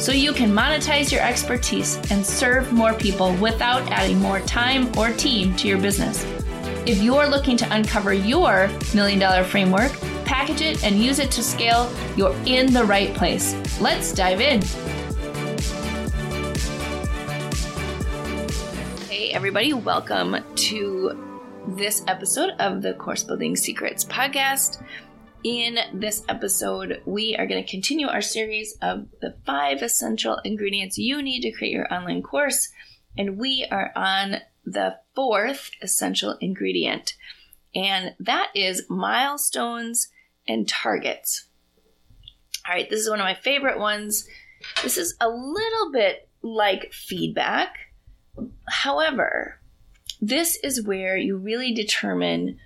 So you can monetize your expertise and serve more people without adding more time or team to your business. If you're looking to uncover your million dollar framework, package it, and use it to scale, you're in the right place. Let's dive in. Hey, everybody, welcome to this episode of the Course Building Secrets podcast. In this episode, we are going to continue our series of the five essential ingredients you need to create your online course. And we are on the fourth essential ingredient, and that is milestones and targets. All right, this is one of my favorite ones. This is a little bit like feedback. However, this is where you really determine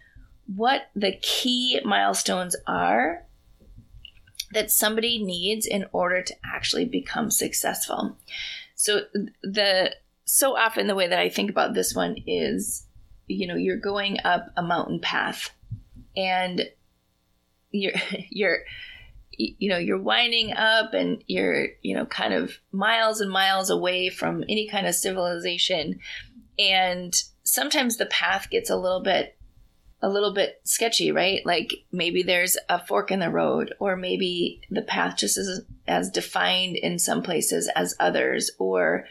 what the key milestones are that somebody needs in order to actually become successful. So the so often the way that I think about this one is you know you're going up a mountain path and you're you're you know you're winding up and you're you know kind of miles and miles away from any kind of civilization and sometimes the path gets a little bit a little bit sketchy, right? Like maybe there's a fork in the road, or maybe the path just isn't as defined in some places as others, or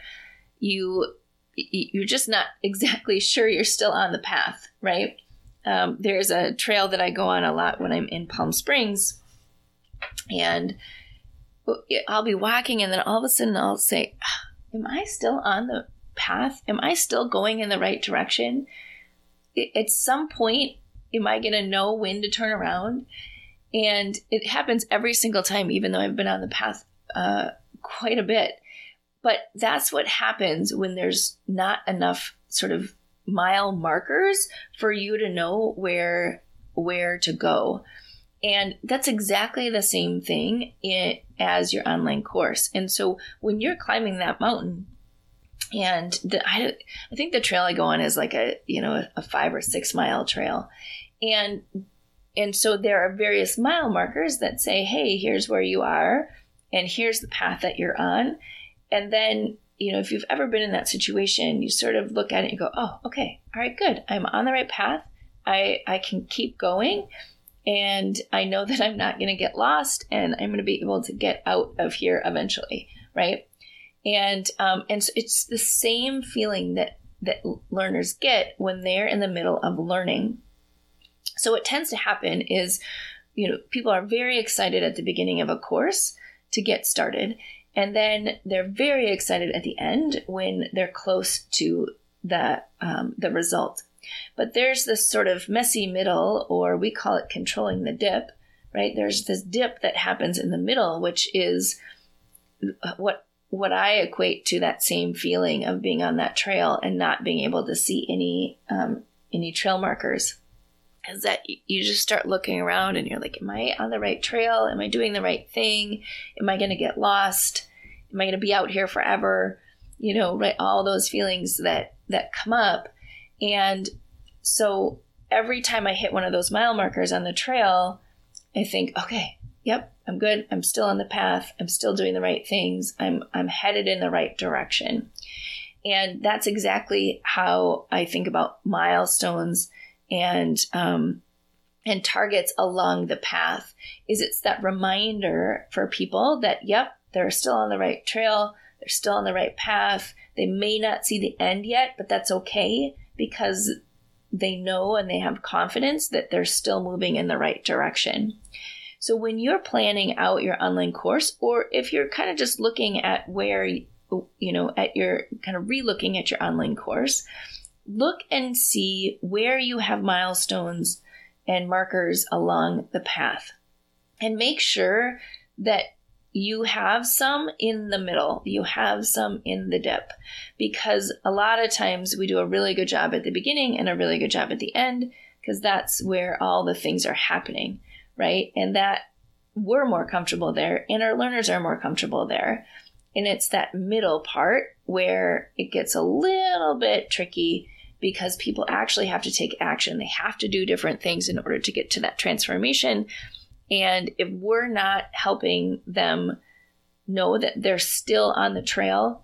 you you're just not exactly sure you're still on the path, right? Um, there's a trail that I go on a lot when I'm in Palm Springs, and I'll be walking, and then all of a sudden I'll say, ah, "Am I still on the path? Am I still going in the right direction?" At some point, am I going to know when to turn around? And it happens every single time, even though I've been on the path uh, quite a bit. But that's what happens when there's not enough sort of mile markers for you to know where where to go. And that's exactly the same thing in, as your online course. And so when you're climbing that mountain, and the, I, I think the trail I go on is like a you know a five or six mile trail, and and so there are various mile markers that say, hey, here's where you are, and here's the path that you're on. And then, you know, if you've ever been in that situation, you sort of look at it and go, oh, okay, all right, good. I'm on the right path. I, I can keep going. And I know that I'm not going to get lost and I'm going to be able to get out of here eventually. Right. And, um, and so it's the same feeling that, that learners get when they're in the middle of learning so what tends to happen is, you know, people are very excited at the beginning of a course to get started, and then they're very excited at the end when they're close to the um, the result. But there's this sort of messy middle, or we call it controlling the dip, right? There's this dip that happens in the middle, which is what what I equate to that same feeling of being on that trail and not being able to see any um, any trail markers is that you just start looking around and you're like, Am I on the right trail? Am I doing the right thing? Am I going to get lost? Am I going to be out here forever? You know, right? All those feelings that that come up. And so every time I hit one of those mile markers on the trail, I think, okay, yep, I'm good. I'm still on the path. I'm still doing the right things. I'm I'm headed in the right direction. And that's exactly how I think about milestones and um, and targets along the path. Is it's that reminder for people that yep they're still on the right trail they're still on the right path. They may not see the end yet but that's okay because they know and they have confidence that they're still moving in the right direction. So when you're planning out your online course or if you're kind of just looking at where you know at your kind of re-looking at your online course look and see where you have milestones and markers along the path. And make sure that you have some in the middle, you have some in the dip, because a lot of times we do a really good job at the beginning and a really good job at the end, because that's where all the things are happening, right? And that we're more comfortable there and our learners are more comfortable there. And it's that middle part where it gets a little bit tricky because people actually have to take action. They have to do different things in order to get to that transformation. And if we're not helping them know that they're still on the trail,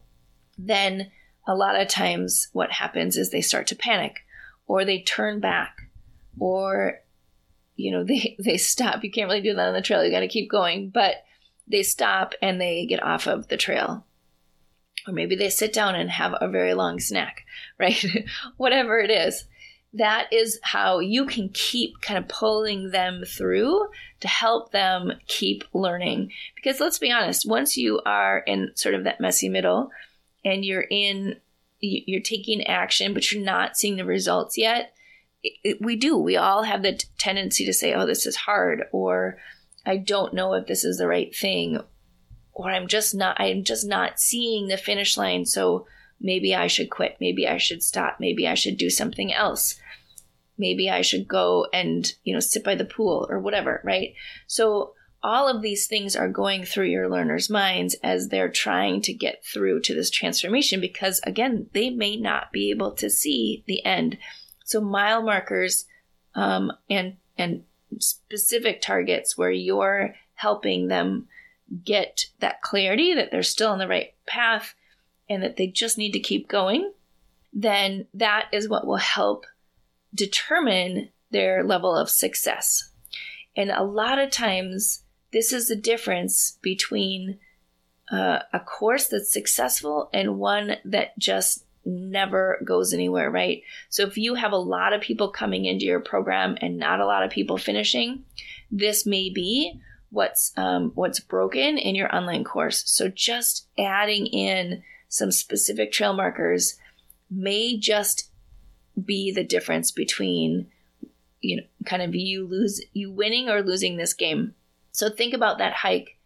then a lot of times what happens is they start to panic or they turn back or you know they they stop you can't really do that on the trail you got to keep going but they stop and they get off of the trail or maybe they sit down and have a very long snack right whatever it is that is how you can keep kind of pulling them through to help them keep learning. Because let's be honest, once you are in sort of that messy middle and you're in, you're taking action, but you're not seeing the results yet, it, we do. We all have the t- tendency to say, oh, this is hard, or I don't know if this is the right thing, or I'm just not, I'm just not seeing the finish line. So, maybe I should quit. Maybe I should stop. Maybe I should do something else. Maybe I should go and, you know, sit by the pool or whatever, right? So all of these things are going through your learners' minds as they're trying to get through to this transformation because again, they may not be able to see the end. So mile markers um, and and specific targets where you're helping them get that clarity that they're still on the right path and that they just need to keep going, then that is what will help determine their level of success. And a lot of times, this is the difference between uh, a course that's successful and one that just never goes anywhere, right? So if you have a lot of people coming into your program and not a lot of people finishing, this may be what's um, what's broken in your online course. So just adding in some specific trail markers may just be the difference between you know kind of you lose you winning or losing this game. So think about that hike.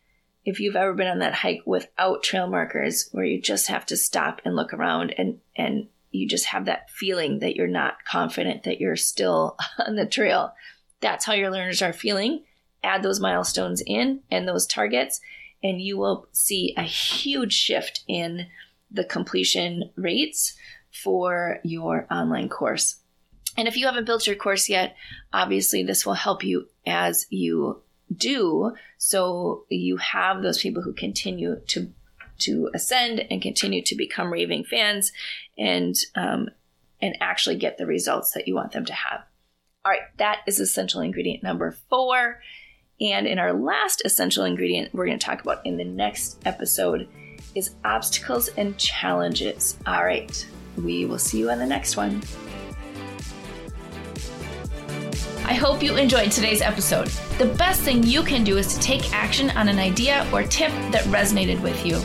If you've ever been on that hike without trail markers where you just have to stop and look around and and you just have that feeling that you're not confident that you're still on the trail. That's how your learners are feeling add those milestones in and those targets and you will see a huge shift in the completion rates for your online course. And if you haven't built your course yet, obviously this will help you as you do. So you have those people who continue to to ascend and continue to become raving fans and um, and actually get the results that you want them to have. All right, that is essential ingredient number four. And in our last essential ingredient, we're going to talk about in the next episode is obstacles and challenges. All right, we will see you on the next one. I hope you enjoyed today's episode. The best thing you can do is to take action on an idea or tip that resonated with you.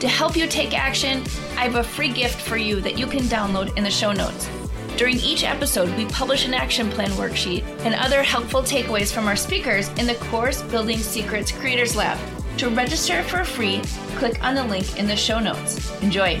To help you take action, I have a free gift for you that you can download in the show notes. During each episode, we publish an action plan worksheet and other helpful takeaways from our speakers in the Course Building Secrets Creators Lab. To register for free, click on the link in the show notes. Enjoy!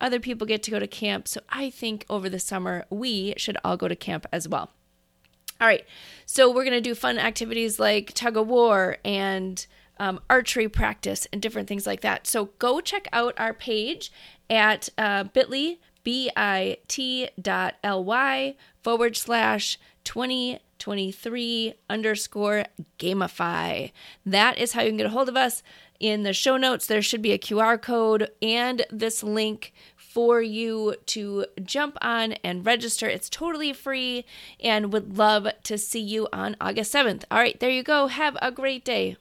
other people get to go to camp. So I think over the summer, we should all go to camp as well. All right, so we're going to do fun activities like tug of war and um, archery practice and different things like that. So go check out our page at uh, bit.ly, bit.ly forward slash 2023 underscore gamify. That is how you can get a hold of us. In the show notes, there should be a QR code and this link for you to jump on and register. It's totally free and would love to see you on August 7th. All right, there you go. Have a great day.